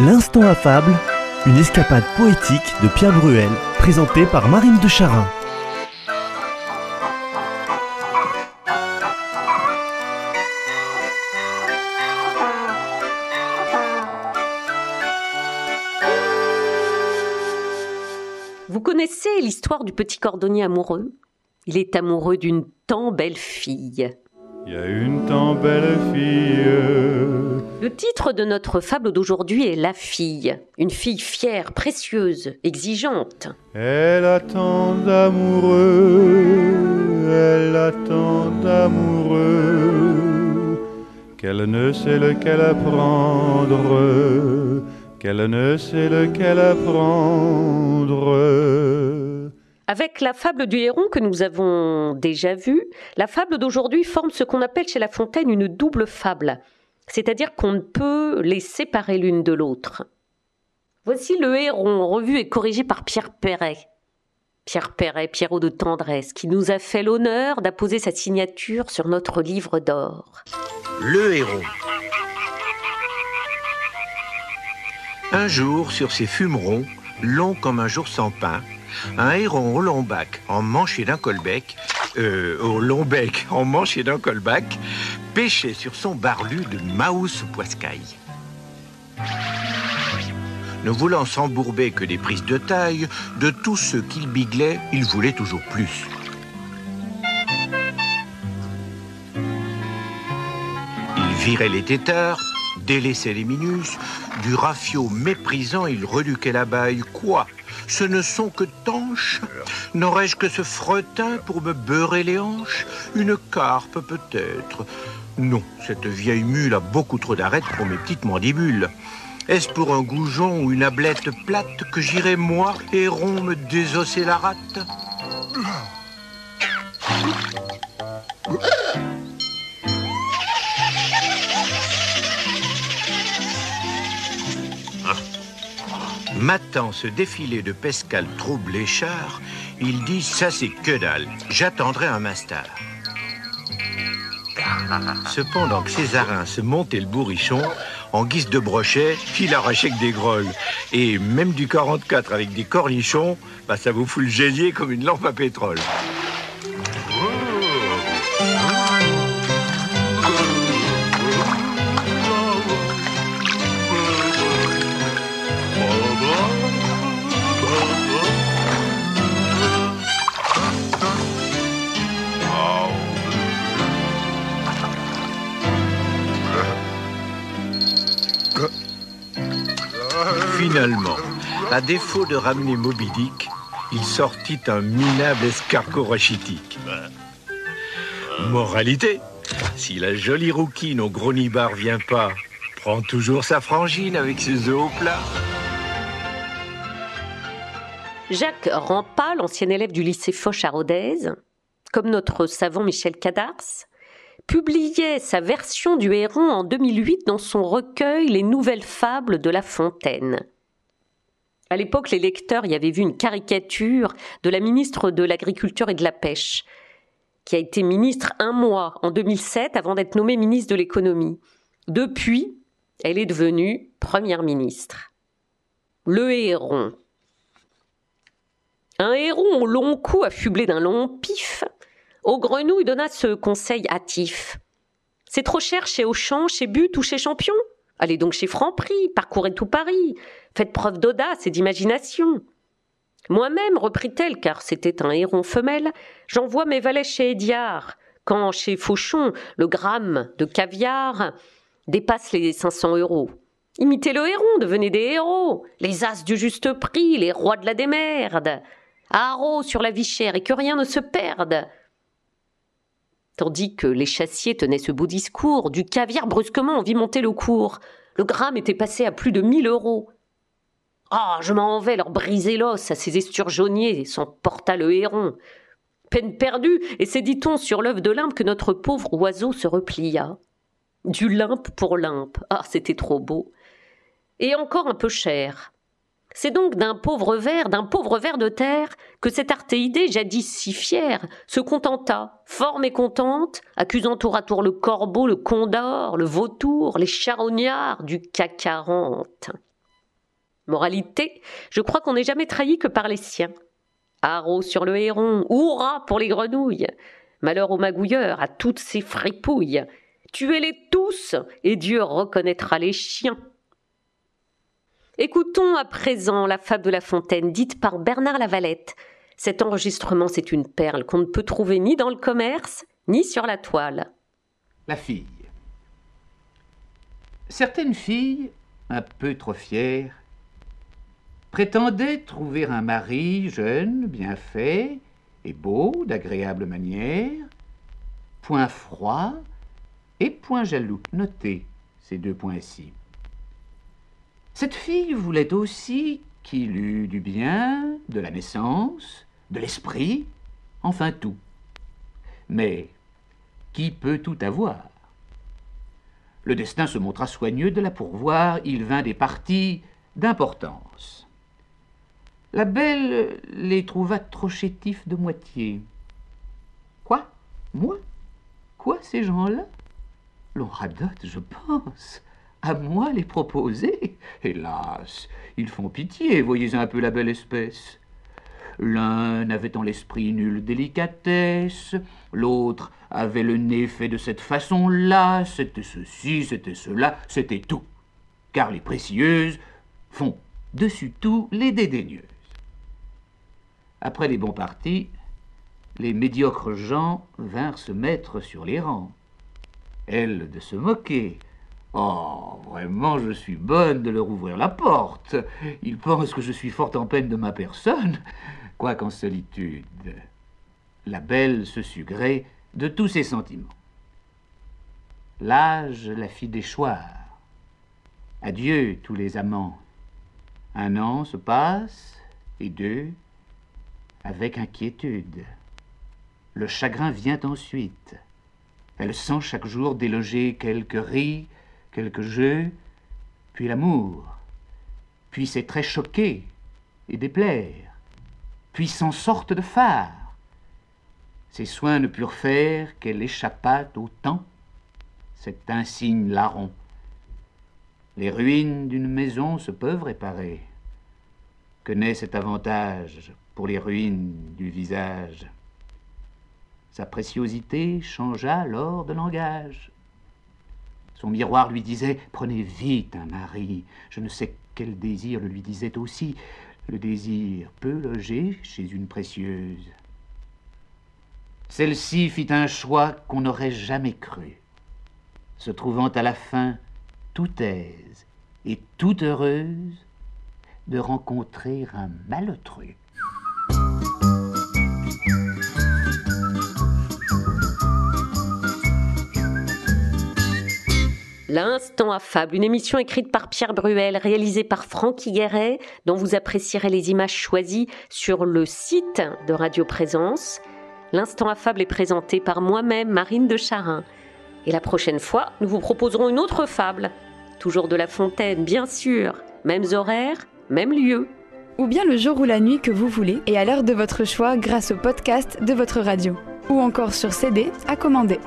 L'instant affable, une escapade poétique de Pierre Bruel, présentée par Marine de Charin. Vous connaissez l'histoire du petit cordonnier amoureux? Il est amoureux d'une tant belle fille. Il y a une tant belle fille. Le titre de notre fable d'aujourd'hui est La fille. Une fille fière, précieuse, exigeante. Elle a tant d'amoureux, elle a tant d'amoureux, qu'elle ne sait lequel apprendre, qu'elle ne sait lequel apprendre. Avec la fable du héron que nous avons déjà vue, la fable d'aujourd'hui forme ce qu'on appelle chez La Fontaine une double fable, c'est-à-dire qu'on ne peut les séparer l'une de l'autre. Voici le héron, revu et corrigé par Pierre Perret. Pierre Perret, Pierrot de tendresse, qui nous a fait l'honneur d'apposer sa signature sur notre livre d'or. Le héron. Un jour, sur ces fumerons, longs comme un jour sans pain, un héron au long bac, en manche et d'un colbec, euh, au long bec, en manche et d'un colbac, pêchait sur son barlu de Maus poiscaille. Ne voulant s'embourber que des prises de taille, de tous ceux qu'il biglait, il voulait toujours plus. Il virait les têtards, délaissait les minus, du rafio méprisant, il reluquait la baille. Quoi? Ce ne sont que tanches? N'aurais-je que ce fretin pour me beurrer les hanches? Une carpe peut-être Non, cette vieille mule a beaucoup trop d'arêtes pour mes petites mandibules. Est-ce pour un goujon ou une ablette plate que j'irai, moi, héron, me désosser la rate? Matant ce défilé de Pascal Trouble-Léchard, il dit Ça, c'est que dalle, j'attendrai un master. Cependant que Césarin se montait le bourrichon, en guise de brochet, il arrachait que des grolles. Et même du 44 avec des cornichons, bah, ça vous fout le gélier comme une lampe à pétrole. Finalement, à défaut de ramener Moby Dick, il sortit un minable escargot rachitique. Moralité, si la jolie rouquine au gros nibar vient pas, prend toujours sa frangine avec ses œufs au plat. Jacques Rampa, l'ancien élève du lycée Foch à Rodez, comme notre savant Michel Cadars, publiait sa version du héron en 2008 dans son recueil Les Nouvelles Fables de La Fontaine. À l'époque, les lecteurs y avaient vu une caricature de la ministre de l'Agriculture et de la Pêche, qui a été ministre un mois en 2007 avant d'être nommée ministre de l'Économie. Depuis, elle est devenue première ministre. Le héron. Un héron au long cou affublé d'un long pif, au grenouille donna ce conseil hâtif. C'est trop cher chez Auchan, chez But ou chez Champion Allez donc chez Franprix, parcourez tout Paris, faites preuve d'audace et d'imagination. Moi-même, reprit-elle, car c'était un héron femelle, j'envoie mes valets chez Ediard, quand chez Fauchon, le gramme de caviar dépasse les 500 euros. Imitez le héron, devenez des héros, les as du juste prix, les rois de la démerde. Haro sur la vie chère et que rien ne se perde. Tandis que les chassiers tenaient ce beau discours, du caviar brusquement on vit monter le cours. Le gramme était passé à plus de mille euros. Ah, je m'en vais leur briser l'os à ces esturgeonniers, s'emporta le héron. Peine perdue, et c'est, dit-on, sur l'œuf de limpe que notre pauvre oiseau se replia. Du limpe pour limpe. Ah, c'était trop beau. Et encore un peu cher. C'est donc d'un pauvre ver, d'un pauvre ver de terre, que cette artéidée, jadis si fière, se contenta, fort mécontente, accusant tour à tour le corbeau, le condor, le vautour, les charognards du CAC 40. Moralité, je crois qu'on n'est jamais trahi que par les siens. Haro sur le héron, hurrah pour les grenouilles. Malheur aux magouilleurs, à toutes ces fripouilles. Tuez-les tous, et Dieu reconnaîtra les chiens. Écoutons à présent la fable de La Fontaine, dite par Bernard Lavalette. Cet enregistrement, c'est une perle qu'on ne peut trouver ni dans le commerce, ni sur la toile. La fille. Certaines filles, un peu trop fières, prétendaient trouver un mari jeune, bien fait, et beau, d'agréable manière, point froid et point jaloux. Notez ces deux points-ci. Cette fille voulait aussi qu'il eût du bien, de la naissance, de l'esprit, enfin tout. Mais qui peut tout avoir? Le destin se montra soigneux de la pourvoir, il vint des partis d'importance. La belle les trouva trop chétifs de moitié. Quoi? Moi? Quoi, ces gens-là? L'on radote, je pense à moi les proposer. Hélas, ils font pitié, voyez un peu la belle espèce. L'un n'avait en l'esprit nulle délicatesse, l'autre avait le nez fait de cette façon-là, c'était ceci, c'était cela, c'était tout. Car les précieuses font dessus tout les dédaigneuses. Après les bons partis, les médiocres gens vinrent se mettre sur les rangs. Elle de se moquer, Oh, vraiment, je suis bonne de leur ouvrir la porte. Ils pensent que je suis fort en peine de ma personne, quoiqu'en solitude. La belle se gré de tous ses sentiments. L'âge la fit déchoir. Adieu tous les amants. Un an se passe, et deux, avec inquiétude. Le chagrin vient ensuite. Elle sent chaque jour déloger quelques ris, quelques jeux, puis l'amour, puis ces traits choqués et déplaire, puis s'en sorte de phare. Ses soins ne purent faire qu'elle échappât au temps, cet insigne larron. Les ruines d'une maison se peuvent réparer. Que n'est cet avantage pour les ruines du visage? Sa préciosité changea lors de langage. Son miroir lui disait Prenez vite un mari. Je ne sais quel désir le lui disait aussi. Le désir peut loger chez une précieuse. Celle-ci fit un choix qu'on n'aurait jamais cru, se trouvant à la fin tout aise et toute heureuse de rencontrer un malotru. L'instant affable, une émission écrite par Pierre Bruel, réalisée par Franck Higueret, dont vous apprécierez les images choisies sur le site de Radio Présence. L'instant affable est présenté par moi-même, Marine de Charin. Et la prochaine fois, nous vous proposerons une autre fable. Toujours de La Fontaine, bien sûr. Mêmes horaires, même lieu. Ou bien le jour ou la nuit que vous voulez et à l'heure de votre choix grâce au podcast de votre radio. Ou encore sur CD à commander.